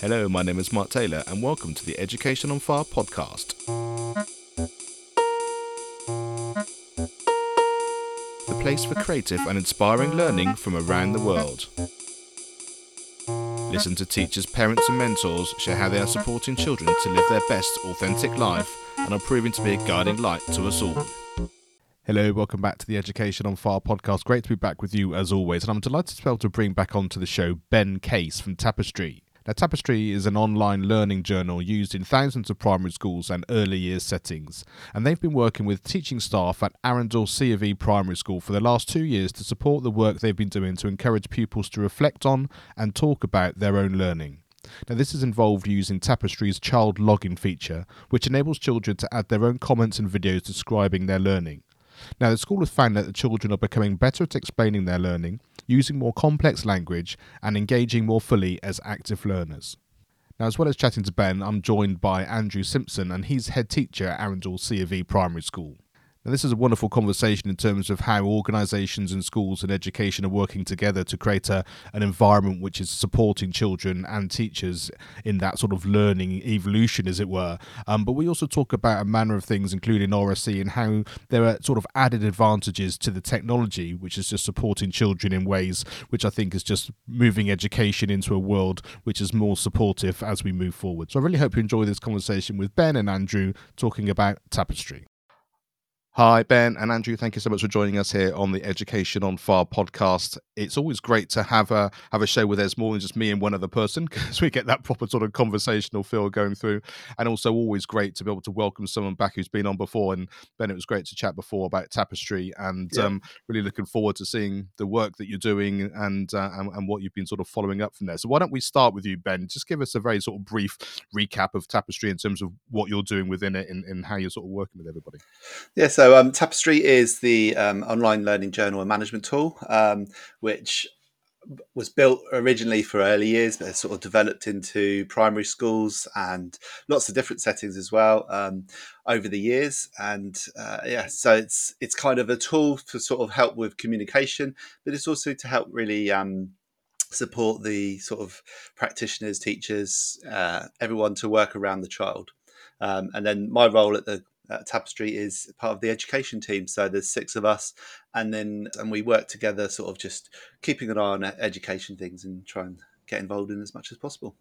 Hello, my name is Mark Taylor, and welcome to the Education on Fire podcast. The place for creative and inspiring learning from around the world. Listen to teachers, parents, and mentors share how they are supporting children to live their best, authentic life and are proving to be a guiding light to us all. Hello, welcome back to the Education on Fire podcast. Great to be back with you as always, and I'm delighted to be able to bring back onto the show Ben Case from Tapestry. Now, Tapestry is an online learning journal used in thousands of primary schools and early years settings, and they've been working with teaching staff at Arundel C of E Primary School for the last two years to support the work they've been doing to encourage pupils to reflect on and talk about their own learning. Now, this is involved using Tapestry's child login feature, which enables children to add their own comments and videos describing their learning. Now, the school has found that the children are becoming better at explaining their learning, using more complex language, and engaging more fully as active learners. Now, as well as chatting to Ben, I'm joined by Andrew Simpson, and he's head teacher at Arundel C of E Primary School. Now, this is a wonderful conversation in terms of how organisations and schools and education are working together to create a, an environment which is supporting children and teachers in that sort of learning evolution, as it were. Um, but we also talk about a manner of things, including RSC, and how there are sort of added advantages to the technology, which is just supporting children in ways which I think is just moving education into a world which is more supportive as we move forward. So I really hope you enjoy this conversation with Ben and Andrew talking about Tapestry. Hi, Ben and Andrew. Thank you so much for joining us here on the Education on Fire podcast. It's always great to have a have a show where there's more than just me and one other person because we get that proper sort of conversational feel going through, and also always great to be able to welcome someone back who's been on before. And Ben, it was great to chat before about Tapestry, and yeah. um, really looking forward to seeing the work that you're doing and, uh, and and what you've been sort of following up from there. So why don't we start with you, Ben? Just give us a very sort of brief recap of Tapestry in terms of what you're doing within it and, and how you're sort of working with everybody. Yes. So um, Tapestry is the um, online learning journal and management tool, um, which was built originally for early years, but has sort of developed into primary schools and lots of different settings as well um, over the years. And uh, yeah, so it's it's kind of a tool to sort of help with communication, but it's also to help really um, support the sort of practitioners, teachers, uh, everyone to work around the child. Um, and then my role at the Tapestry is part of the education team. So there's six of us, and then and we work together, sort of just keeping an eye on education things and try and get involved in as much as possible.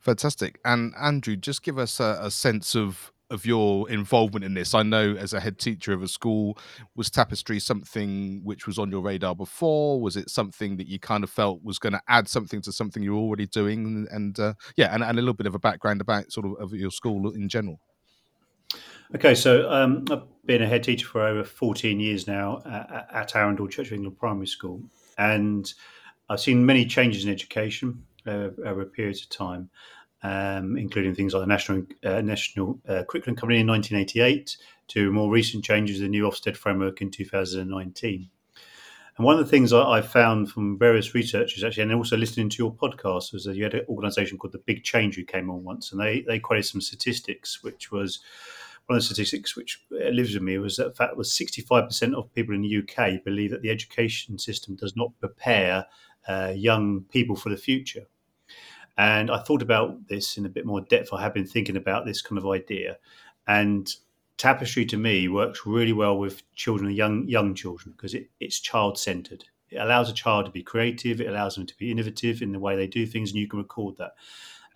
Fantastic. And Andrew, just give us a, a sense of of your involvement in this. I know as a head teacher of a school, was Tapestry something which was on your radar before? Was it something that you kind of felt was going to add something to something you're already doing? And uh, yeah, and, and, a little bit of a background about sort of, of your school in general. Okay, so um, I've been a head teacher for over 14 years now at, at Arundel Church of England Primary School, and I've seen many changes in education uh, over periods of time, um, including things like the National uh, National uh, Curriculum Company in 1988 to more recent changes in the new Ofsted framework in 2019. And one of the things I, I found from various researchers, actually, and also listening to your podcast, was that you had an organisation called the Big Change who came on once, and they they quoted some statistics, which was one of the statistics which lives with me was that fact was 65% of people in the UK believe that the education system does not prepare uh, young people for the future. And I thought about this in a bit more depth. I have been thinking about this kind of idea, and tapestry to me works really well with children, young young children, because it, it's child centered. It allows a child to be creative. It allows them to be innovative in the way they do things, and you can record that.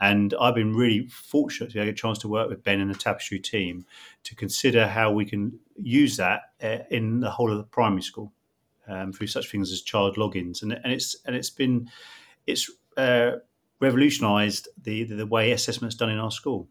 And I've been really fortunate to get a chance to work with Ben and the Tapestry team to consider how we can use that uh, in the whole of the primary school um, through such things as child logins. And, and it's and it's been it's uh, revolutionised the, the way assessment's done in our school.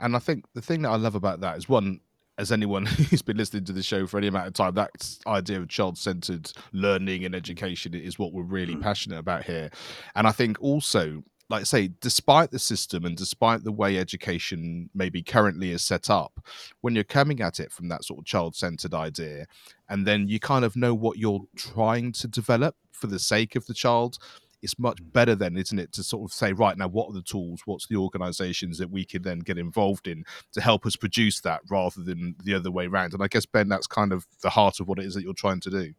And I think the thing that I love about that is one, as anyone who's been listening to the show for any amount of time, that idea of child centered learning and education is what we're really mm. passionate about here. And I think also, like I say, despite the system and despite the way education maybe currently is set up, when you're coming at it from that sort of child centered idea, and then you kind of know what you're trying to develop for the sake of the child, it's much mm. better then, isn't it, to sort of say, right now, what are the tools? What's the organisations that we can then get involved in to help us produce that, rather than the other way around? And I guess Ben, that's kind of the heart of what it is that you're trying to do.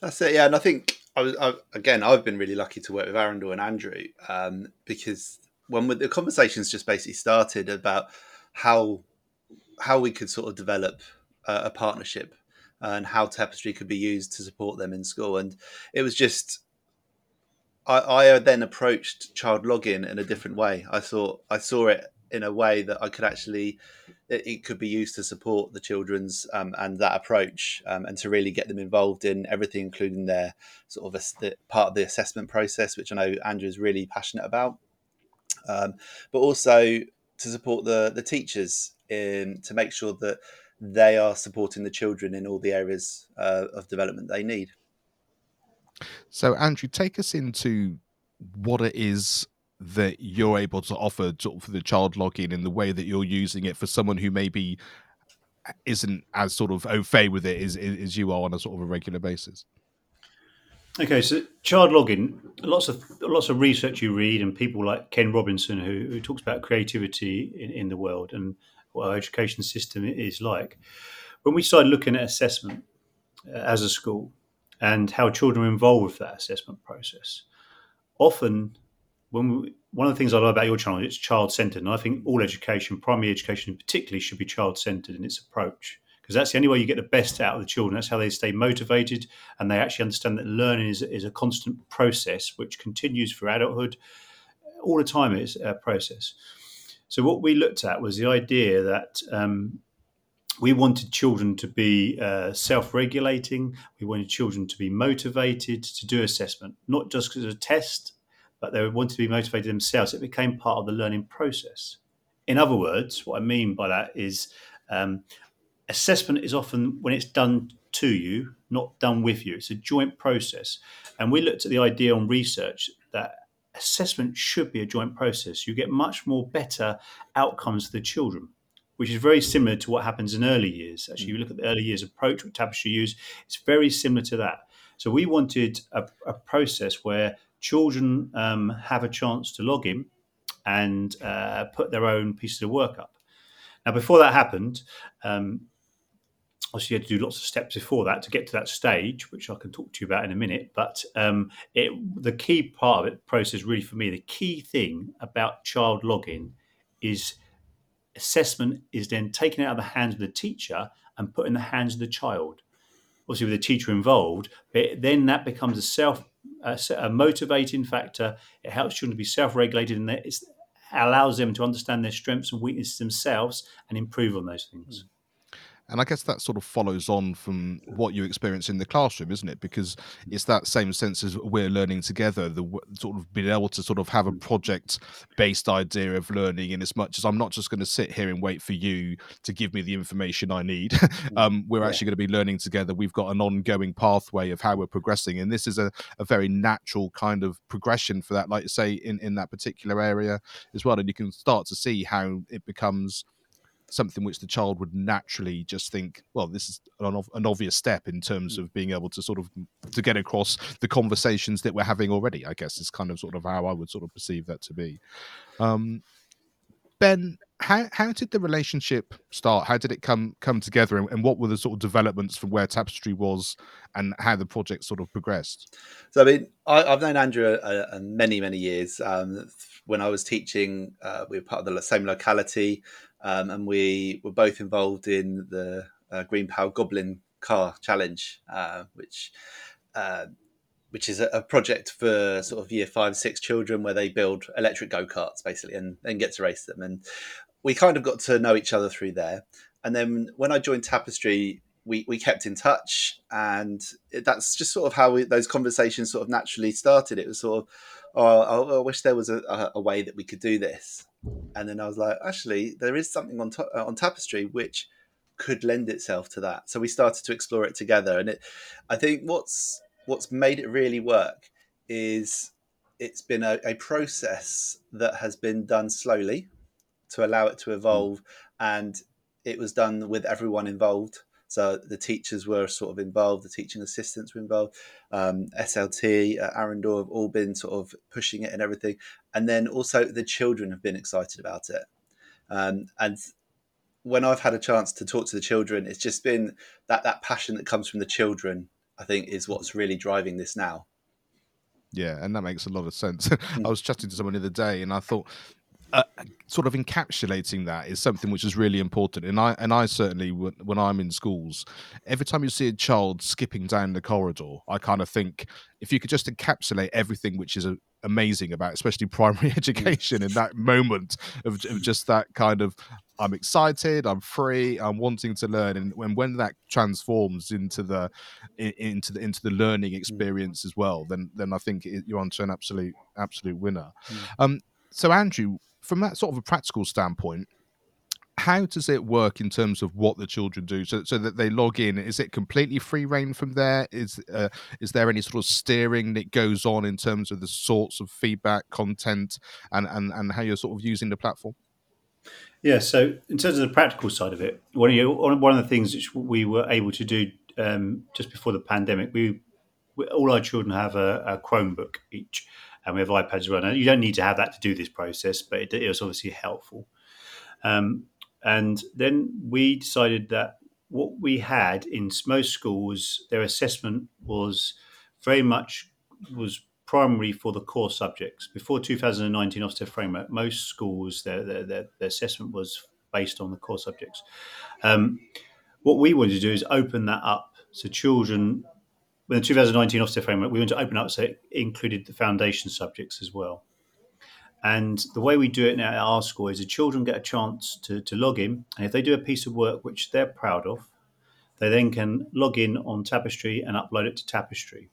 That's it, yeah. And I think I was I, again, I've been really lucky to work with Arundel and Andrew um, because when the conversations just basically started about how how we could sort of develop a, a partnership and how tapestry could be used to support them in school and it was just I, I then approached child login in a different way. I thought I saw it in a way that I could actually it, it could be used to support the children's um, and that approach um, and to really get them involved in everything, including their sort of a, the, part of the assessment process, which I know Andrew is really passionate about, um, but also to support the the teachers in to make sure that they are supporting the children in all the areas uh, of development they need. So, Andrew, take us into what it is that you're able to offer for the child login in the way that you're using it for someone who maybe isn't as sort of au fait with it as, as you are on a sort of a regular basis. Okay, so child login, lots of lots of research you read, and people like Ken Robinson who, who talks about creativity in, in the world and what our education system is like. When we started looking at assessment uh, as a school, and how children are involved with that assessment process. Often, when we, one of the things I love about your channel, it's child centered, and I think all education, primary education particularly, should be child centered in its approach because that's the only way you get the best out of the children. That's how they stay motivated and they actually understand that learning is, is a constant process which continues for adulthood. All the time, it's a process. So, what we looked at was the idea that um, we wanted children to be uh, self-regulating. We wanted children to be motivated to do assessment, not just as a test, but they wanted to be motivated themselves. It became part of the learning process. In other words, what I mean by that is um, assessment is often when it's done to you, not done with you. It's a joint process. And we looked at the idea on research that assessment should be a joint process. You get much more better outcomes for the children which is very similar to what happens in early years. Actually, you look at the early years approach, what Tapestry use, it's very similar to that. So we wanted a, a process where children um, have a chance to log in and uh, put their own pieces of work up. Now, before that happened, um, obviously you had to do lots of steps before that to get to that stage, which I can talk to you about in a minute. But um, it, the key part of it, process really for me, the key thing about child login is assessment is then taken out of the hands of the teacher and put in the hands of the child. Obviously, with the teacher involved, but then that becomes a self a, a motivating factor. It helps children to be self-regulated, and it allows them to understand their strengths and weaknesses themselves and improve on those things. Mm. And I guess that sort of follows on from what you experience in the classroom, isn't it? Because it's that same sense as we're learning together, the sort of being able to sort of have a project based idea of learning. In as much as I'm not just going to sit here and wait for you to give me the information I need, um, we're actually going to be learning together. We've got an ongoing pathway of how we're progressing. And this is a, a very natural kind of progression for that, like you say, in, in that particular area as well. And you can start to see how it becomes something which the child would naturally just think, well, this is an, an obvious step in terms mm. of being able to sort of to get across the conversations that we're having already. I guess is kind of sort of how I would sort of perceive that to be. Um, ben, how how did the relationship start? How did it come come together, and, and, what were the sort of developments from where Tapestry was, and how the project sort of progressed? So, I mean, I, have known Andrew uh, uh, many many years. Um, when I was teaching, uh, we were part of the same locality um, and we were both involved in the uh, Green Power Goblin Car Challenge, uh, which uh, which is a, project for sort of year five, six children where they build electric go karts basically and then get to race them. And we kind of got to know each other through there. And then when I joined Tapestry, we, we kept in touch, and that's just sort of how we, those conversations sort of naturally started. It was sort of, oh, I, I wish there was a, a way that we could do this and then I was like, actually, there is something on to- uh, on Tapestry which could lend itself to that. So we started to explore it together, and it. I think what's what's made it really work is it's been a, a process that has been done slowly to allow it to evolve, and it was done with everyone involved. So the teachers were sort of involved, the teaching assistants were involved, um, SLT, uh, Arundel have all been sort of pushing it and everything. And then also the children have been excited about it. Um, and when I've had a chance to talk to the children, it's just been that that passion that comes from the children. I think is what's really driving this now. Yeah, and that makes a lot of sense. I was chatting to someone the other day, and I thought uh, sort of encapsulating that is something which is really important. And I and I certainly when I'm in schools, every time you see a child skipping down the corridor, I kind of think if you could just encapsulate everything which is a, amazing about, especially primary education, in that moment of, of just that kind of I'm excited, I'm free, I'm wanting to learn, and when when that transforms into the into the into the learning mm. experience as well, then then I think you're onto an absolute absolute winner. Mm. Um, so Andrew, from that sort of a practical standpoint, how does it work in terms of what the children do? So, so that they log in is it completely free reign from there? Is uh, is there any sort of steering that goes on in terms of the sorts of feedback content and and, and how you're sort of using the platform? Yeah so in terms of the practical side of it one of, you, one of the things which we were able to do um, just before the pandemic we, we all our children have a, a chromebook each and we have iPads running. you don't need to have that to do this process, but it, it was obviously helpful. Um, and then we decided that what we had in most schools, their assessment was very much was primary for the core subjects. Before 2019 Ofsted framework, most schools their, their, their, their assessment was based on the core subjects. Um, what we wanted to do is open that up so children with the 2019 Ofsted framework, we want to open up so it included the foundation subjects as well. And the way we do it now at our school is the children get a chance to, to log in. And if they do a piece of work which they're proud of, they then can log in on Tapestry and upload it to Tapestry.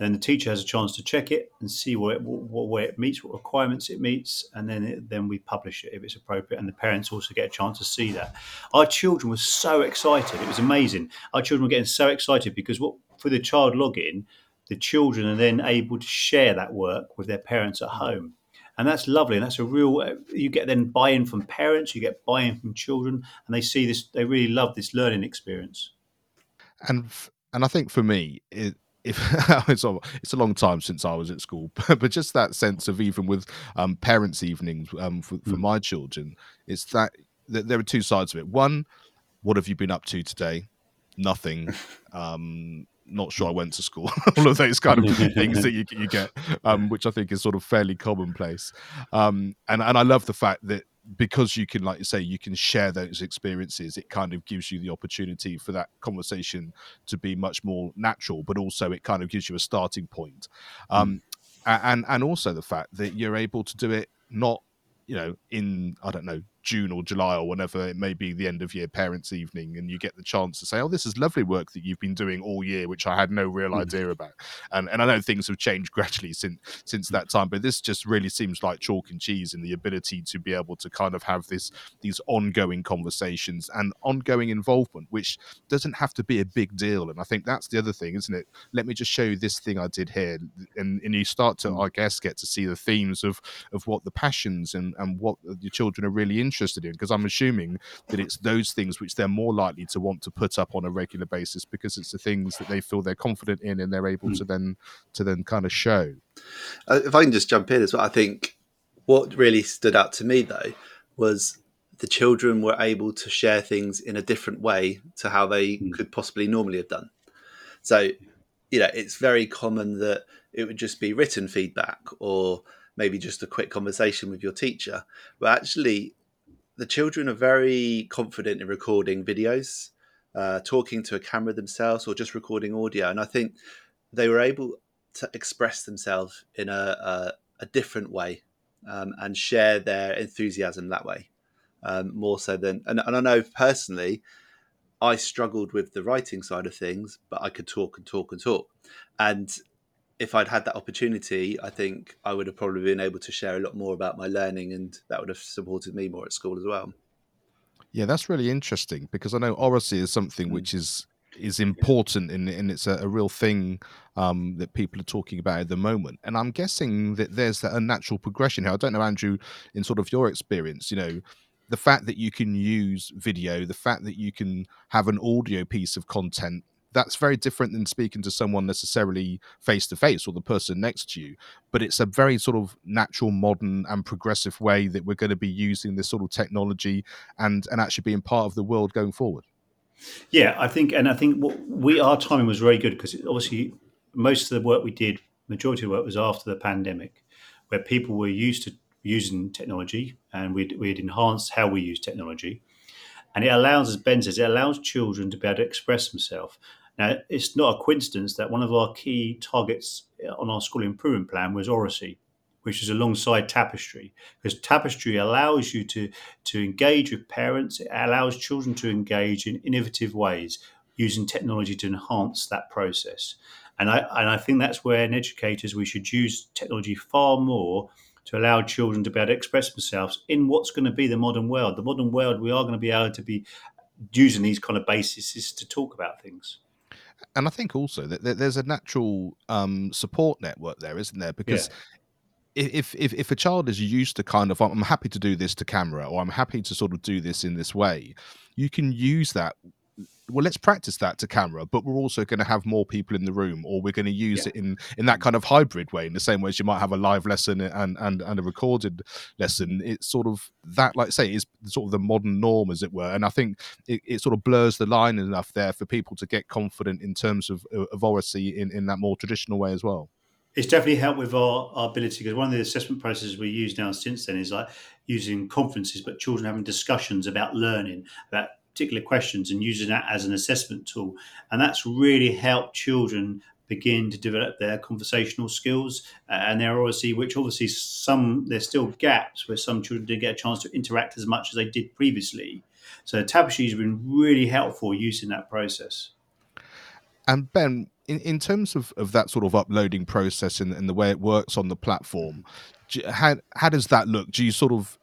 Then the teacher has a chance to check it and see where it, what, where it meets, what requirements it meets, and then it, then we publish it if it's appropriate. And the parents also get a chance to see that. Our children were so excited; it was amazing. Our children were getting so excited because what for the child login, the children are then able to share that work with their parents at home and that's lovely and that's a real you get then buy-in from parents you get buy-in from children and they see this they really love this learning experience and and i think for me it if it's a, it's a long time since I was at school, but just that sense of even with um, parents' evenings um, for, for mm. my children, it's that, that there are two sides of it. One, what have you been up to today? Nothing. Um, not sure I went to school. All of those kind of things that you, you get, um, which I think is sort of fairly commonplace. Um, and and I love the fact that because you can, like you say, you can share those experiences. It kind of gives you the opportunity for that conversation to be much more natural, but also it kind of gives you a starting point. Um, mm. And and also the fact that you're able to do it not you know in I don't know June or July or whenever it may be the end of year parents' evening, and you get the chance to say, "Oh, this is lovely work that you've been doing all year," which I had no real mm. idea about. And and I know things have changed gradually since since that time, but this just really seems like chalk and cheese in the ability to be able to kind of have this these ongoing conversations and ongoing involvement, which doesn't have to be a big deal. And I think that's the other thing, isn't it? Let me just show you this thing I did here, and and you start to, mm. I guess, get to see the themes of of what the passions and and what your children are really interested interested in because I'm assuming that it's those things which they're more likely to want to put up on a regular basis because it's the things that they feel they're confident in and they're able mm. to then to then kind of show. Uh, if I can just jump in as well, I think what really stood out to me though was the children were able to share things in a different way to how they mm. could possibly normally have done. So, you know, it's very common that it would just be written feedback or maybe just a quick conversation with your teacher. But actually, the children are very confident in recording videos, uh, talking to a camera themselves, or just recording audio. And I think they were able to express themselves in a, a, a different way um, and share their enthusiasm that way um, more so than. And, and I know personally, I struggled with the writing side of things, but I could talk and talk and talk. And if I'd had that opportunity, I think I would have probably been able to share a lot more about my learning, and that would have supported me more at school as well. Yeah, that's really interesting because I know oracy is something mm. which is is important and, and it's a, a real thing um, that people are talking about at the moment. And I'm guessing that there's a natural progression here. I don't know, Andrew, in sort of your experience, you know, the fact that you can use video, the fact that you can have an audio piece of content that's very different than speaking to someone necessarily face to face or the person next to you but it's a very sort of natural modern and progressive way that we're going to be using this sort of technology and and actually being part of the world going forward yeah i think and i think what we our timing was very good because obviously most of the work we did majority of the work was after the pandemic where people were used to using technology and we'd, we'd enhanced how we use technology and it allows, as Ben says, it allows children to be able to express themselves. Now, it's not a coincidence that one of our key targets uh, on our school improvement plan was oracy, which is alongside tapestry, because tapestry allows you to, to engage with parents, it allows children to engage in innovative ways using technology to enhance that process. And I, and I think that's where, in educators, we should use technology far more to allow children to be able to express themselves in what's going to be the modern world. The modern world, we are going to be able to be using these kind of bases to talk about things and I think also that there's a natural um, support network there, isn't there? Because yeah. if, if if a child is used to kind of I'm happy to do this to camera or I'm happy to sort of do this in this way, you can use that well let's practice that to camera but we're also going to have more people in the room or we're going to use yeah. it in in that kind of hybrid way in the same way as you might have a live lesson and and, and a recorded lesson it's sort of that like I say is sort of the modern norm as it were and i think it, it sort of blurs the line enough there for people to get confident in terms of of oracy in in that more traditional way as well it's definitely helped with our, our ability because one of the assessment processes we use now since then is like using conferences but children having discussions about learning about particular questions and using that as an assessment tool. And that's really helped children begin to develop their conversational skills. Uh, and there are obviously, which obviously some, there's still gaps where some children didn't get a chance to interact as much as they did previously. So Tapestry has been really helpful using that process. And Ben, in, in terms of, of that sort of uploading process and, and the way it works on the platform, how, how does that look? Do you sort of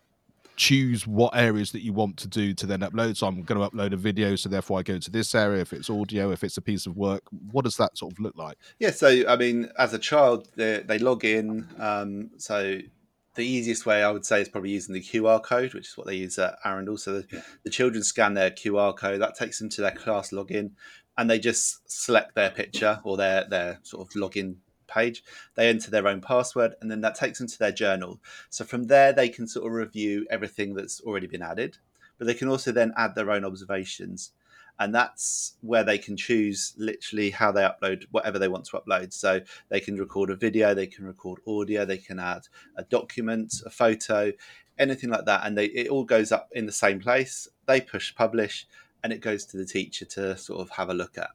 choose what areas that you want to do to then upload. So I'm going to upload a video, so therefore I go to this area. If it's audio, if it's a piece of work, what does that sort of look like? Yeah, so I mean, as a child, they, they log in. Um, so the easiest way I would say is probably using the QR code, which is what they use at Arundel. So the, the children scan their QR code, that takes them to their class login, and they just select their picture or their their sort of login page. They enter their own password, and then that takes them to their journal. So from there, they can sort of review everything that's already been added, but they can also then add their own observations. And that's where they can choose literally how they upload whatever they want to upload. So they can record a video, they can record audio, they can add a document, a photo, anything like that. And they, it all goes up in the same place. They push publish, and it goes to the teacher to sort of have a look at.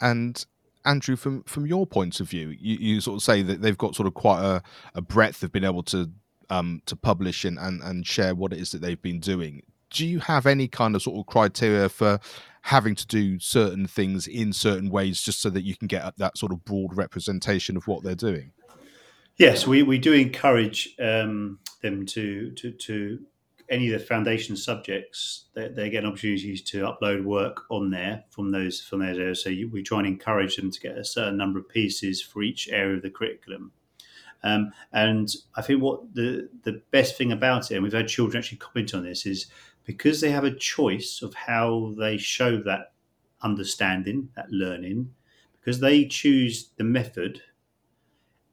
And Andrew, from from your point of view, you, you sort of say that they've got sort of quite a, a breadth of being able to um, to publish and, and, and share what it is that they've been doing. Do you have any kind of sort of criteria for having to do certain things in certain ways just so that you can get that sort of broad representation of what they're doing? Yes, we, we do encourage um, them to, to, to any of the foundation subjects, they, they get opportunities to upload work on there from those from those areas. So you, we try and encourage them to get a certain number of pieces for each area of the curriculum. Um, and I think what the the best thing about it, and we've had children actually comment on this, is because they have a choice of how they show that understanding, that learning, because they choose the method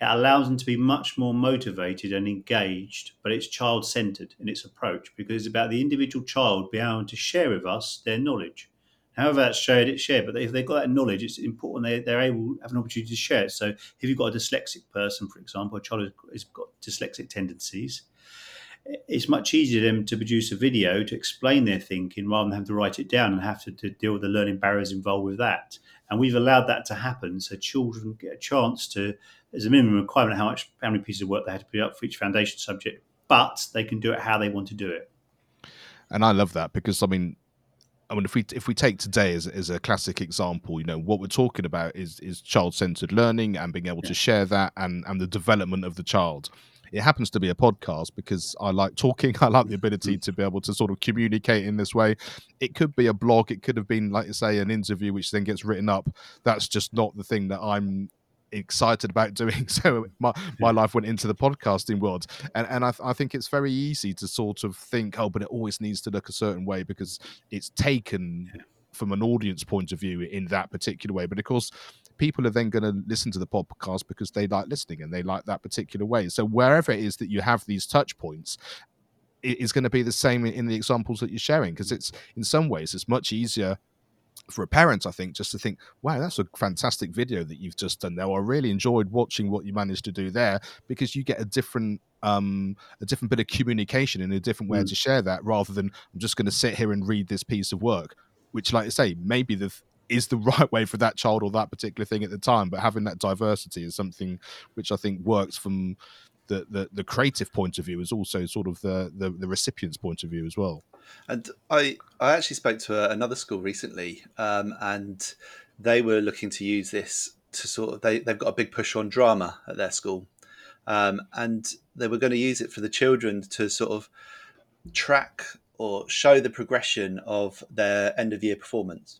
it allows them to be much more motivated and engaged, but it's child centered in its approach because it's about the individual child being able to share with us their knowledge. However, that's shared, it's shared. But if they've got that knowledge, it's important they, they're able to have an opportunity to share it. So, if you've got a dyslexic person, for example, a child has got dyslexic tendencies, it's much easier for them to produce a video to explain their thinking rather than have to write it down and have to, to deal with the learning barriers involved with that. And we've allowed that to happen so children get a chance to there's a minimum requirement how much how many pieces of work they have to put up for each foundation subject, but they can do it how they want to do it. And I love that because I mean, I mean, if we if we take today as, as a classic example, you know, what we're talking about is is child centered learning and being able yeah. to share that and and the development of the child. it happens to be a podcast because I like talking. I like the ability mm-hmm. to be able to sort of communicate in this way. It could be a blog. It could have been, like you say, an interview, which then gets written up. That's just not the thing that I'm excited about doing. So my, my life went into the podcasting world, and and I, I think it's very easy to sort of think, oh, but it always needs to look a certain way because it's taken from an audience point of view in that particular way. But of course, people are then going to listen to the podcast because they like listening and they like that particular way. So wherever it is that you have these touch points, it is going to be the same in the examples that you're sharing because it's in some ways it's much easier for a parent, I think, just to think, wow, that's a fantastic video that you've just done there. I really enjoyed watching what you managed to do there because you get a different um, a different bit of communication and a different way mm. to share that rather than I'm just going to sit here and read this piece of work, which, like I say, maybe the is the right way for that child or that particular thing at the time. But having that diversity is something which I think works from the, the, the creative point of view is also sort of the, the, the recipient's point of view as well. And I I actually spoke to a, another school recently, um, and they were looking to use this to sort of they they've got a big push on drama at their school, um, and they were going to use it for the children to sort of track or show the progression of their end of year performance.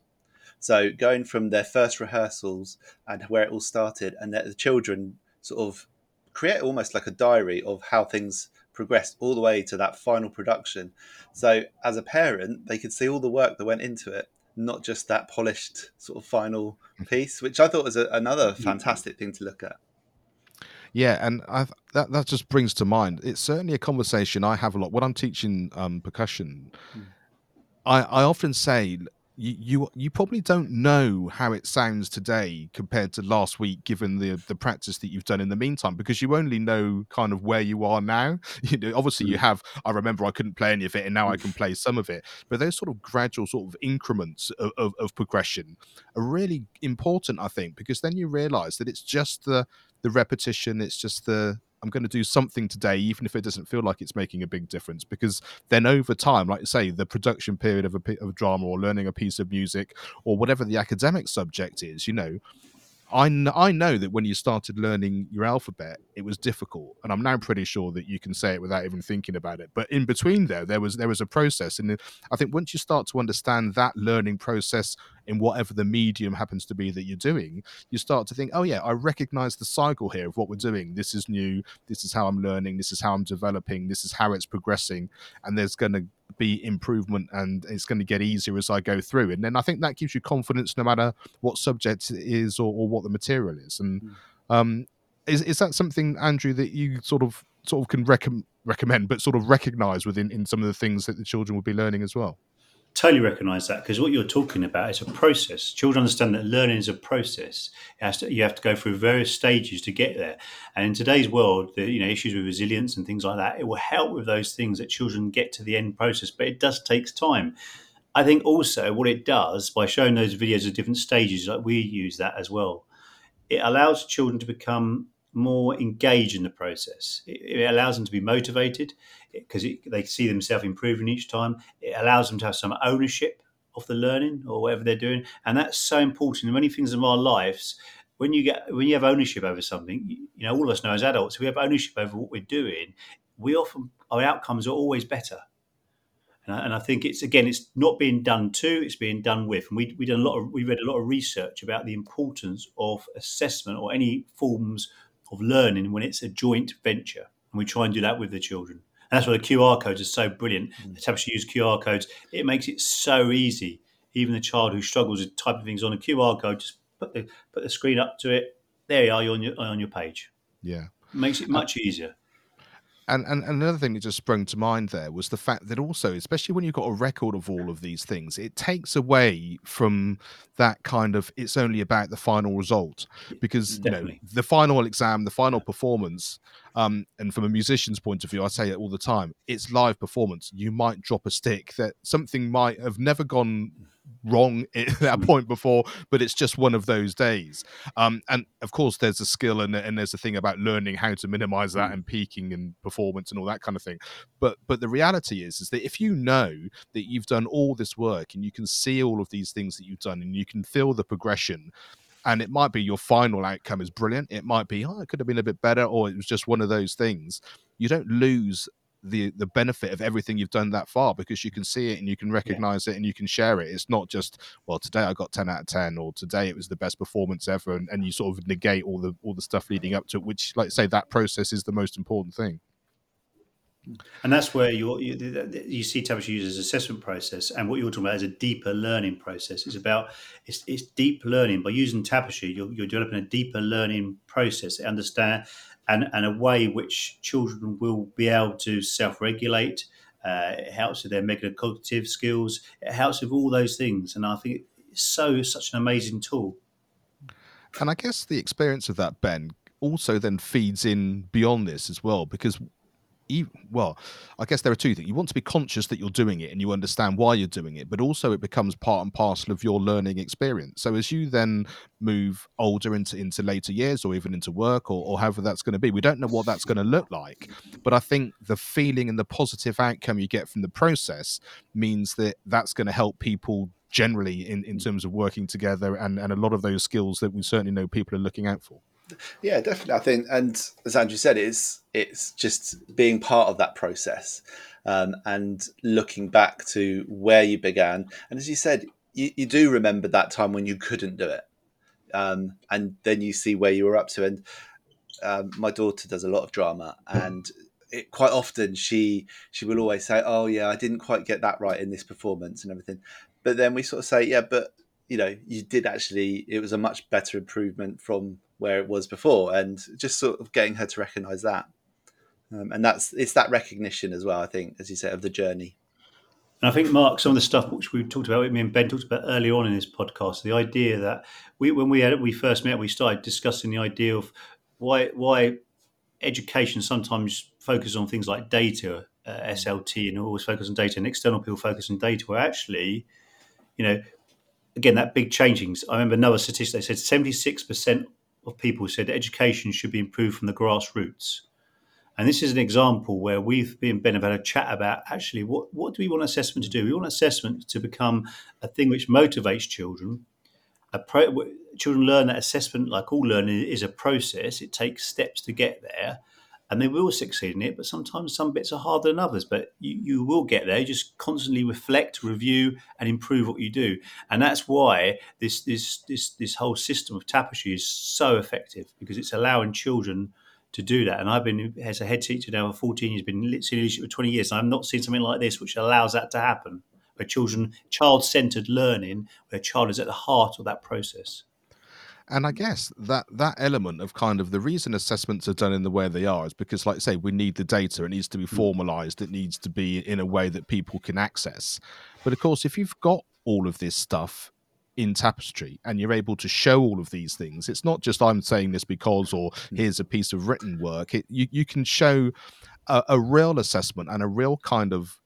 So going from their first rehearsals and where it all started, and that the children sort of create almost like a diary of how things progressed all the way to that final production. So as a parent, they could see all the work that went into it, not just that polished sort of final piece, which I thought was a, another mm. fantastic thing to look at. Yeah, and i that that just brings to mind. It's certainly a conversation I have a lot when I'm teaching um, percussion. Mm. I, I often say you, you you probably don't know how it sounds today compared to last week given the the practice that you've done in the meantime because you only know kind of where you are now you know obviously you mm. have i remember i couldn't play any of it and now i can play some of it but those sort of gradual sort of increments of, of, of progression are really important i think because then you realize that it's just the the repetition it's just the I'm going to do something today, even if it doesn't feel like it's making a big difference. Because then over time, like you say, the production period of a, of a drama or learning a piece of music or whatever the academic subject is, you know, I, kn- I know that when you started learning your alphabet, it was difficult, and I'm now pretty sure that you can say it without even thinking about it. But in between there, there was there was a process, and I think once you start to understand that learning process in whatever the medium happens to be that you're doing, you start to think, oh yeah, I recognize the cycle here of what we're doing. This is new. This is how I'm learning. This is how I'm developing. This is how it's progressing, and there's going to be improvement and it's going to get easier as I go through. And then I think that gives you confidence no matter what subject it is or, or what the material is. And mm. um, is is that something, Andrew, that you sort of sort of can rec- recommend, but sort of recognise within in some of the things that the children will be learning as well? Totally recognize that because what you're talking about is a process. Children understand that learning is a process. To, you have to go through various stages to get there. And in today's world, the you know issues with resilience and things like that, it will help with those things that children get to the end process. But it does take time. I think also what it does by showing those videos of different stages, like we use that as well, it allows children to become more engaged in the process. It, it allows them to be motivated because they see themselves improving each time. It allows them to have some ownership of the learning or whatever they're doing, and that's so important in many things in our lives. When you get when you have ownership over something, you know all of us know as adults, we have ownership over what we're doing. We often our outcomes are always better. And I, and I, think it's again, it's not being done to; it's being done with. And we we done a lot of we read a lot of research about the importance of assessment or any forms of learning when it's a joint venture. And we try and do that with the children. And that's why the QR codes are so brilliant. Mm. The Tapestry use QR codes. It makes it so easy. Even the child who struggles with typing things on a QR code, just put the put the screen up to it. There you are. You're on your on your page. Yeah, it makes it much easier. And, and another thing that just sprung to mind there was the fact that also, especially when you've got a record of all of these things, it takes away from that kind of it's only about the final result because Definitely. you know the final exam, the final performance, um, and from a musician's point of view, I say it all the time: it's live performance. You might drop a stick that something might have never gone wrong at that hmm. point before, but it's just one of those days. Um, and of course, there's a skill and, and there's a thing about learning how to minimize that hmm. and peaking and performance and all that kind of thing. But but the reality is is that if you know that you've done all this work and you can see all of these things that you've done and you can feel the progression and it might be your final outcome is brilliant. It might be, oh, it could have been a bit better, or it was just one of those things. You don't lose the the benefit of everything you've done that far because you can see it and you can recognize yeah. it and you can share it. It's not just well today I got ten out of ten or today it was the best performance ever, and, and you sort of negate all the all the stuff leading up to it. Which, like say, that process is the most important thing. And that's where you you see Tapestry uses assessment process, and what you're talking about is a deeper learning process. It's about it's, it's deep learning by using Tapestry. You're, you're developing a deeper learning process. They understand and and a way which children will be able to self-regulate. Uh, it helps with their metacognitive skills. It helps with all those things, and I think it's so such an amazing tool. And I guess the experience of that, Ben, also then feeds in beyond this as well, because well, I guess there are two things. You want to be conscious that you're doing it and you understand why you're doing it, but also it becomes part and parcel of your learning experience. So as you then move older into into later years or even into work or, or however that's going to be, we don't know what that's going to look like. But I think the feeling and the positive outcome you get from the process means that that's going to help people generally in, in terms of working together and, and a lot of those skills that we certainly know people are looking out for. Yeah, definitely. I think, and as Andrew said, it's it's just being part of that process um, and looking back to where you began. And as you said, you, you do remember that time when you couldn't do it, um, and then you see where you were up to. And um, my daughter does a lot of drama, and it, quite often she she will always say, "Oh yeah, I didn't quite get that right in this performance and everything." But then we sort of say, "Yeah, but." You know, you did actually. It was a much better improvement from where it was before, and just sort of getting her to recognise that. Um, and that's it's that recognition as well. I think, as you said, of the journey. And I think Mark, some of the stuff which we talked about, me and Ben talked about early on in this podcast, the idea that we, when we had we first met, we started discussing the idea of why why education sometimes focuses on things like data, uh, SLT, and always focus on data, and external people focus on data. Where actually, you know, again that big changing. I remember another statistic. They said seventy six percent of people said education should be improved from the grassroots. And this is an example where we've been Ben have had a chat about actually what, what do we want assessment to do? We want assessment to become a thing which motivates children. Pro, children learn that assessment, like all learning, is a process. It takes steps to get there and they will succeed in it. But sometimes some bits are harder than others. But you, you will get there. You just constantly reflect, review, and improve what you do. And that's why this this this this whole system of tapestry is so effective because it's allowing children to do that. And I've been as a head teacher now for 14 years, been in leadership for 20 years, and I've not seen something like this which allows that to happen. Where children, child-centered learning, where child is at the heart of that process. And I guess that that element of kind of the reason assessments are done in the way they are is because, like I say, we need the data. It needs to be hmm. formalized. It needs to be in a way that people can access. But of course, if you've got all of this stuff in tapestry and you're able to show all of these things it's not just i'm saying this because or hmm. here's a piece of written work it, you, you can show a, a real assessment and a real kind of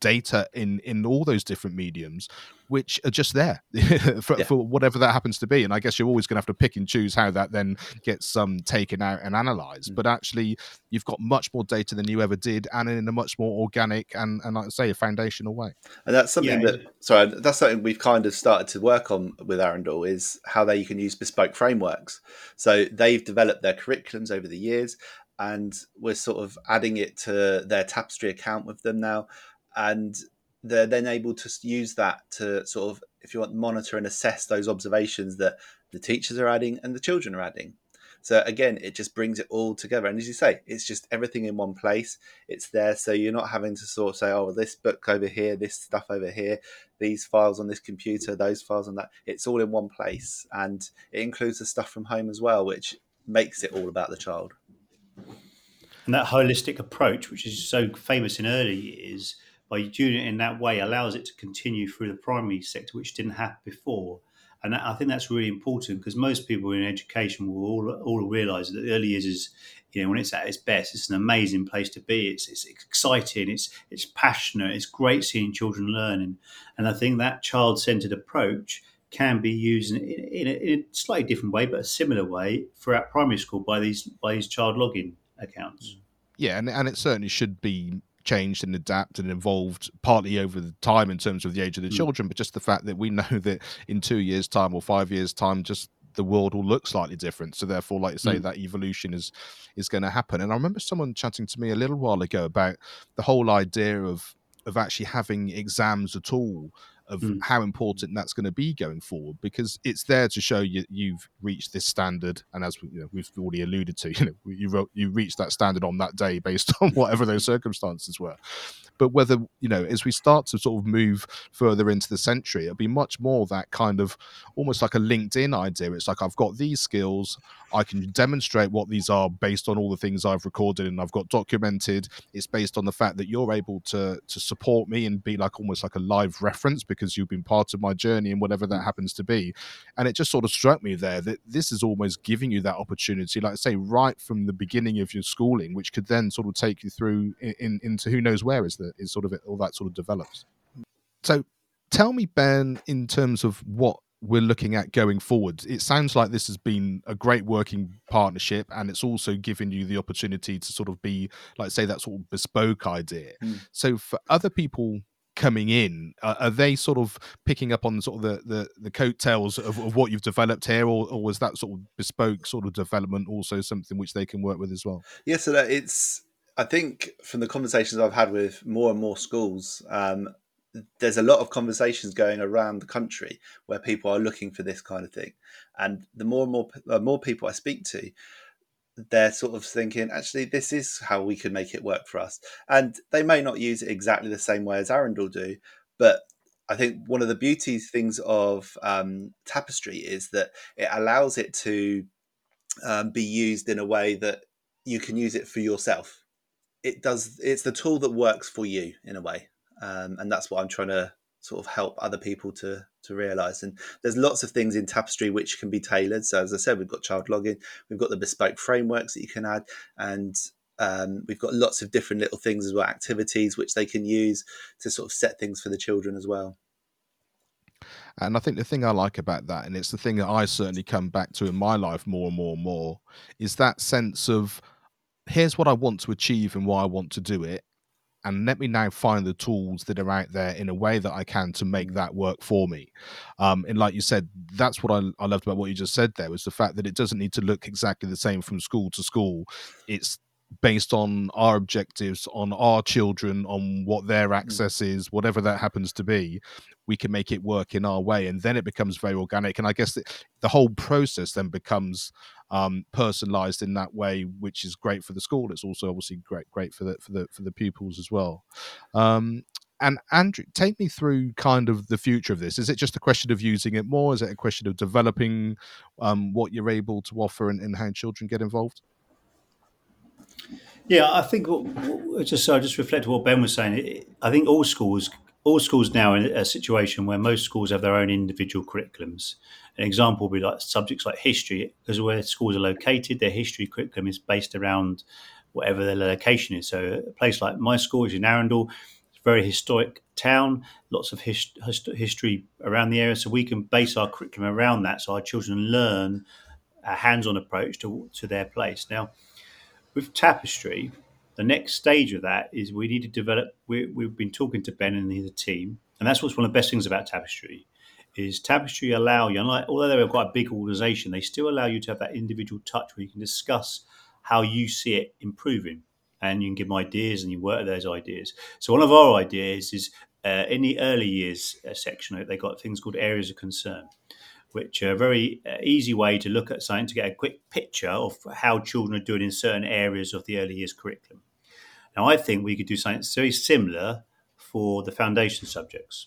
data in in all those different mediums which are just there for, yeah. for, whatever that happens to be and i guess you're always going to have to pick and choose how that then gets um, taken out and analyzed mm. but actually you've got much more data than you ever did and in a much more organic and and like i say a foundational way and that's something yeah. that sorry that's something we've kind of started to work on with arundel is how they can use bespoke frameworks so they've developed their curriculums over the years and we're sort of adding it to their tapestry account with them now and they're then able to use that to sort of, if you want, monitor and assess those observations that the teachers are adding and the children are adding. So again, it just brings it all together. And as you say, it's just everything in one place. It's there, so you're not having to sort of say, "Oh, this book over here, this stuff over here, these files on this computer, those files on that." It's all in one place, and it includes the stuff from home as well, which makes it all about the child. And that holistic approach, which is so famous in early years, by doing it in that way allows it to continue through the primary sector, which didn't happen before. And I think that's really important because most people in education will all, all realise that early years is, you know, when it's at its best, it's an amazing place to be. It's, it's exciting, it's it's passionate, it's great seeing children learning. And I think that child centred approach can be used in, in, a, in, a, slightly different way, but a similar way throughout primary school by these by these child login accounts. Yeah, and, and it certainly should be changed and adapted and evolved partly over the time in terms of the age of the mm. children, but just the fact that we know that in two years' time or five years' time, just the world will look slightly different. So therefore, like you say, Mm. that evolution is is going to happen. And I remember someone chatting to me a little while ago about the whole idea of of actually having exams at all of Mm. how important that's going to be going forward because it's there to show you you've reached this standard and as we, you know, we've already alluded to you know you wrote you reached that standard on that day based on whatever those circumstances were. But whether you know as we start to sort of move further into the century it'll be much more that kind of almost like a linkedin idea. It's like i've got these skills i can demonstrate what these are based on all the things i've recorded and i've got documented. It's based on the fact that you're able to to support me and be like almost like a live reference because you've been part of my journey and whatever that happens to be. And it just sort of struck me there that this is almost giving you that opportunity like I say right from the beginning of your schooling which could then sort of take you through in, in into who knows where is that is sort of it, all that sort of develops. So tell me ben in terms of what we're looking at going forward. It sounds like this has been a great working partnership and it's also given you the opportunity to sort of be like say that sort of bespoke idea. Mm. so for other people coming in are they sort of picking up on sort of the the, the coattails of, of what you've developed here or, or was that sort of bespoke sort of development also something which they can work with as well Yeah, so that it's. I think from the conversations I've had with more and more schools, um, there's a lot of conversations going around the country where people are looking for this kind of thing, and the more and more uh, more people I speak to, they're sort of thinking, actually, this is how we can make it work for us, and they may not use it exactly the same way as Arundel do, but I think one of the beauty things of um, tapestry is that it allows it to um, be used in a way that you can use it for yourself. It does. It's the tool that works for you in a way, um, and that's what I'm trying to sort of help other people to to realize. And there's lots of things in Tapestry which can be tailored. So as I said, we've got child login, we've got the bespoke frameworks that you can add, and um, we've got lots of different little things as well, activities which they can use to sort of set things for the children as well. And I think the thing I like about that, and it's the thing that I certainly come back to in my life more and more and more, is that sense of here's what I want to achieve and why I want to do it. And let me now find the tools that are out there in a way that I can to make that work for me. Um, and like you said, that's what I, I loved about what you just said there was the fact that it doesn't need to look exactly the same from school to school. It's based on our objectives, on our children, on what their access is, whatever that happens to be, we can make it work in our way, and then it becomes very organic. And I guess the, the whole process then becomes um, personalized in that way, which is great for the school. It's also obviously great great for the for the for the pupils as well. Um, and Andrew, take me through kind of the future of this. Is it just a question of using it more? Is it a question of developing um, what you're able to offer and, and how children get involved? Yeah, I think just so I just reflect what Ben was saying. I think all schools, all schools now in a situation where most schools have their own individual curriculums. An example would be like subjects like history, because where schools are located, their history curriculum is based around whatever their location is. So a place like my school is in Arundel, it's a very historic town, lots of his, hist- history around the area. So we can base our curriculum around that, so our children learn a hands-on approach to to their place. Now with tapestry the next stage of that is we need to develop we, we've been talking to ben and the team and that's what's one of the best things about tapestry is tapestry allow you unlike although they're quite a big organization they still allow you to have that individual touch where you can discuss how you see it improving and you can give them ideas and you work those ideas. So one of our ideas is uh, in the early years uh, section they've got things called areas of concern which are a very uh, easy way to look at something to get a quick picture of how children are doing in certain areas of the early years curriculum. Now, I think we could do something very similar for the foundation subjects.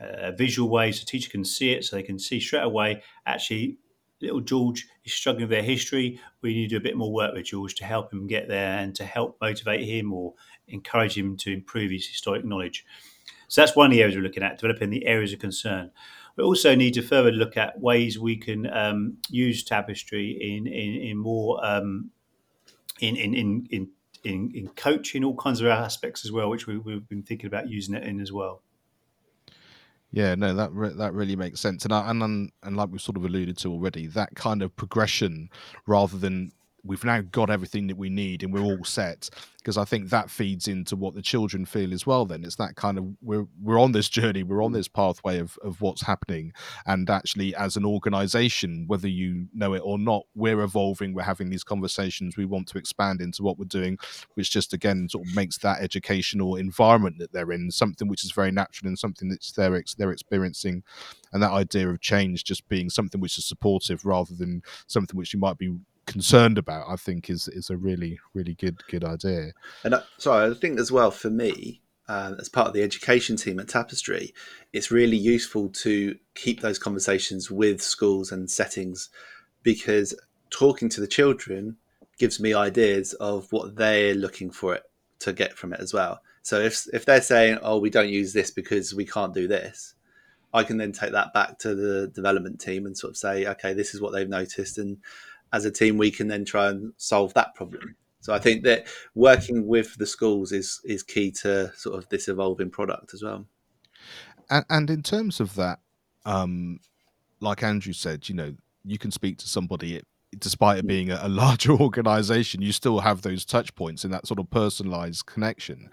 Uh, visual ways so teacher can see it, so they can see straight away. Actually, little George is struggling with their history. We need to do a bit more work with George to help him get there and to help motivate him or encourage him to improve his historic knowledge. So that's one of the areas we're looking at, developing the areas of concern. We also need to further look at ways we can um, use tapestry in in, in more um, in, in, in in in in coaching, all kinds of aspects as well, which we, we've been thinking about using it in as well. Yeah, no, that re- that really makes sense, and I, and and and like we've sort of alluded to already, that kind of progression rather than we've now got everything that we need and we're all set because I think that feeds into what the children feel as well. Then it's that kind of we're we're on this journey, we're on mm. this pathway of of what's happening, and actually as an organisation, whether you know it or not, we're evolving. We're having these conversations. We want to expand into what we're doing, which just again sort of makes that educational environment that they're in something which is very natural and something that's they're they're experiencing, and that idea of change just being something which is supportive rather than something which you might be concerned about, I think is is a really really good good idea. And I, sorry, I think as well for me, uh, as part of the education team at Tapestry, it's really useful to keep those conversations with schools and settings because talking to the children gives me ideas of what they're looking for it to get from it as well. So if if they're saying, "Oh, we don't use this because we can't do this," I can then take that back to the development team and sort of say, "Okay, this is what they've noticed," and as a team, we can then try and solve that problem. So I think that working with the schools is is key to sort of this evolving product as well. And, and in terms of that, um, like Andrew said, you know, you can speak to somebody despite it being a, a larger organization, you still have those touch points and that sort of personalized connection.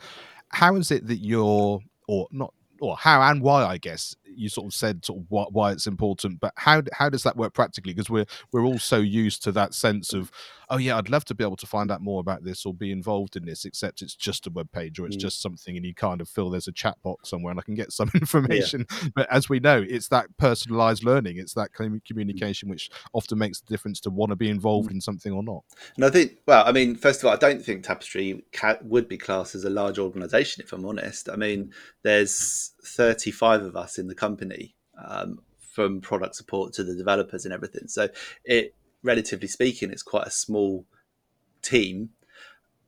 How is it that you're, or not or how and why I guess you sort of said sort of why, why it's important, but how how does that work practically? Because we're we're all so used to that sense of oh yeah, I'd love to be able to find out more about this or be involved in this, except it's just a web page or it's mm. just something and you kind of feel there's a chat box somewhere and I can get some information. Yeah. But as we know, it's that personalized learning, it's that mm. communication which often makes the difference to want to be involved mm. in something or not. And I think, well, I mean, first of all, I don't think Tapestry would be classed as a large organization, if I'm honest. I mean, there's 35 of us in the company. Um, from product support to the developers and everything. So it relatively speaking, it's quite a small team,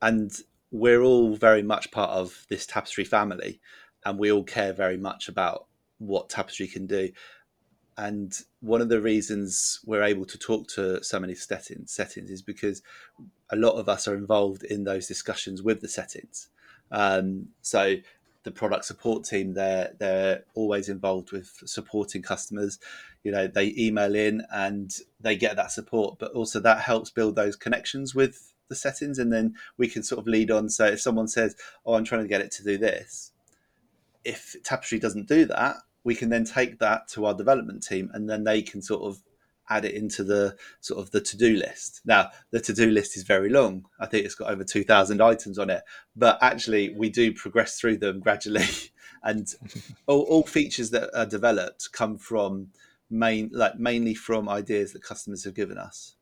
and we're all very much part of this tapestry family, and we all care very much about what tapestry can do. And one of the reasons we're able to talk to so many settings, settings is because a lot of us are involved in those discussions with the settings. Um, so the product support team they're they're always involved with supporting customers you know they email in and they get that support but also that helps build those connections with the settings and then we can sort of lead on so if someone says oh i'm trying to get it to do this if tapestry doesn't do that we can then take that to our development team and then they can sort of add it into the sort of the to-do list. Now, the to-do list is very long. I think it's got over 2000 items on it, but actually we do progress through them gradually and all, all, features that are developed come from main like mainly from ideas that customers have given us.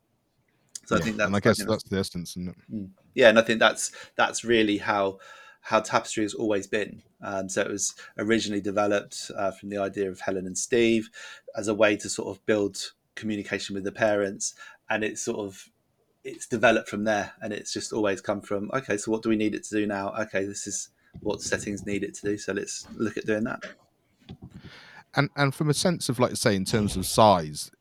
So yeah, I think that's and I guess you know, that's the essence, mm. Yeah, and I think that's that's really how how tapestry has always been. Um, so it was originally developed uh, from the idea of Helen and Steve as a way to sort of build communication with the parents and it's sort of it's developed from there and it's just always come from okay so what do we need it to do now okay this is what settings need it to do so let's look at doing that and and from a sense of like say in terms of size.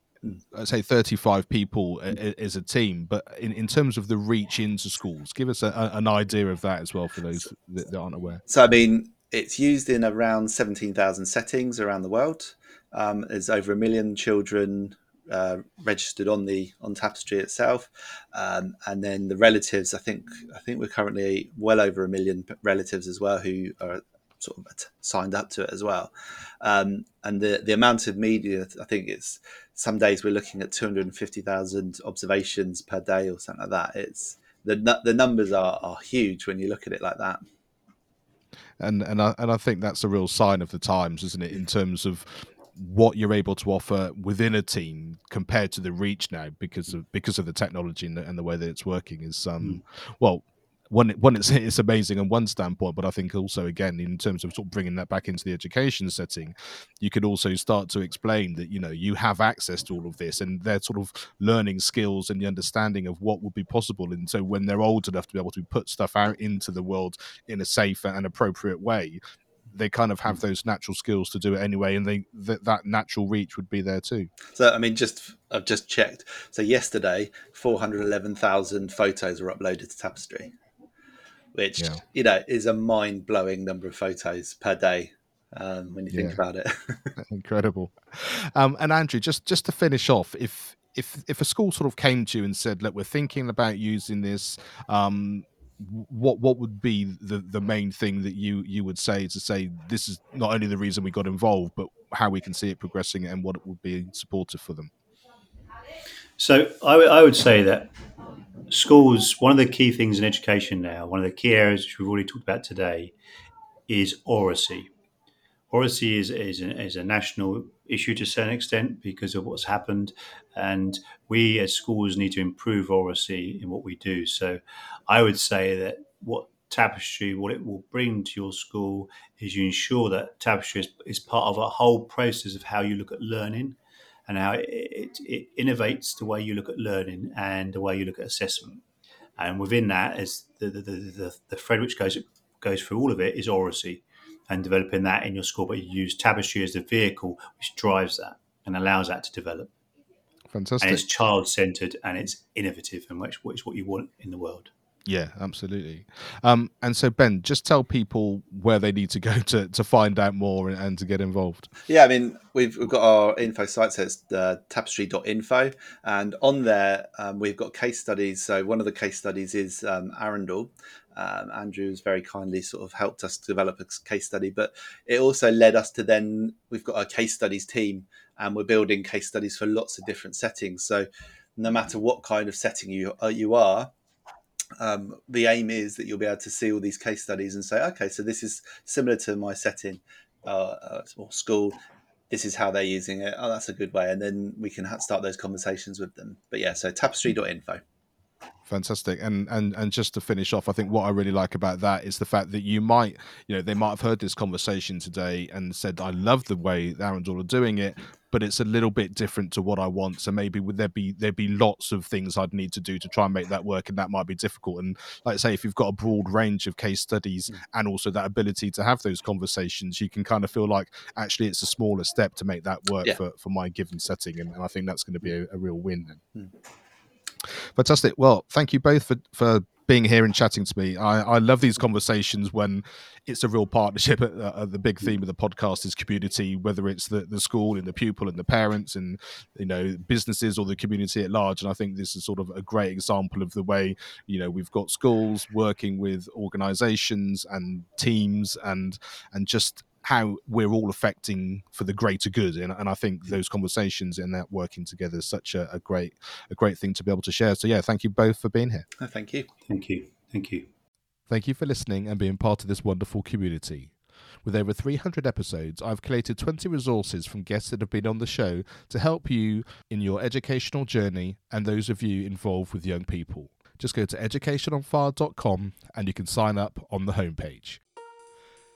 I'd say 35 people is a team, but in, in terms of the reach into schools, give us a, an idea of that as well for those that, that, aren't aware. So, I mean, it's used in around 17,000 settings around the world. Um, there's over a million children uh, registered on the on Tapestry itself, um, and then the relatives. I think I think we're currently well over a million relatives as well who are sort of signed up to it as well. Um, and the the amount of media, I think it's some days we're looking at two hundred and fifty thousand observations per day or something like that. It's the the numbers are, are huge when you look at it like that and and I and I think that's a real sign of the times, isn't it? In terms of what you're able to offer within a team compared to the reach now because of because of the technology and the, and the way that it's working is um mm. well one one it's it's amazing on one standpoint, but I think also again in terms of sort of bringing that back into the education setting, you could also start to explain that you know you have access to all of this and they're sort of learning skills and the understanding of what would be possible, and so when they're old enough to be able to put stuff out into the world in a safe and appropriate way, they kind of have mm. those natural skills to do it anyway, and they that that natural reach would be there too. So I mean, just I've just checked. So yesterday, four hundred eleven thousand photos were uploaded to Tapestry, which yeah. you know is a mind blowing number of photos per day. Um, when you think yeah. about it, incredible. Um, and Andrew, just just to finish off, if if if a school sort of came to you and said, "Look, we're thinking about using this," um, what what would be the the main thing that you you would say to say this is not only the reason we got involved, but how we can see it progressing and what it would be supportive for them? So I, w- I would say that schools, one of the key things in education now, one of the key areas which we've already talked about today, is oracy. Oracy is, is, a, is a national issue to a certain extent because of what's happened. And we as schools need to improve oracy in what we do. So I would say that what Tapestry, what it will bring to your school is you ensure that Tapestry is, is part of a whole process of how you look at learning and how it, it, it, innovates the way you look at learning and the way you look at assessment. And within that, is the, the, the, the, thread which goes goes through all of it is oracy and developing that in your school. But you use Tapestry as the vehicle which drives that and allows that to develop. Fantastic. And it's child centered and it's innovative and which, which is what you want in the world. Yeah, absolutely. Um, and so, Ben, just tell people where they need to go to, to find out more and, and to get involved. Yeah, I mean, we've, we've got our info site, so it's uh, tapestry.info. And on there, um, we've got case studies. So, one of the case studies is um, Arundel. Um, Andrew has very kindly sort of helped us develop a case study, but it also led us to then we've got a case studies team and we're building case studies for lots of different settings. So, no matter what kind of setting you, uh, you are, um, the aim is that you'll be able to see all these case studies and say, okay, so this is similar to my setting uh, uh, or school. This is how they're using it. Oh, that's a good way. And then we can start those conversations with them. But yeah, so tapestry.info. Fantastic. And and and just to finish off, I think what I really like about that is the fact that you might, you know, they might have heard this conversation today and said, I love the way Arundel are doing it, but it's a little bit different to what I want. So maybe would there be there'd be lots of things I'd need to do to try and make that work, and that might be difficult. And like I say, if you've got a broad range of case studies mm. and also that ability to have those conversations, you can kind of feel like actually it's a smaller step to make that work yeah. for, for my given setting. And, and I think that's going to be a, a real win then. Mm. Fantastic. Well, thank you both for, for being here and chatting to me. I, I love these conversations when it's a real partnership. Uh, the big theme of the podcast is community, whether it's the, the school and the pupil and the parents and you know businesses or the community at large. And I think this is sort of a great example of the way you know we've got schools working with organisations and teams and and just how we're all affecting for the greater good. And, and i think mm. those conversations and that working together is such a, a, great a great thing to be able to share. So yeah thank you both for being here. Oh, thank you. Thank you. Thank you. Thank you for listening and being part of this wonderful community. With over 300 episodes, I've collated 20 resources from guests that have been on the show to help you in your educational journey and those of you involved with young people. Just go to educationonfire.com and you can sign up on the homepage.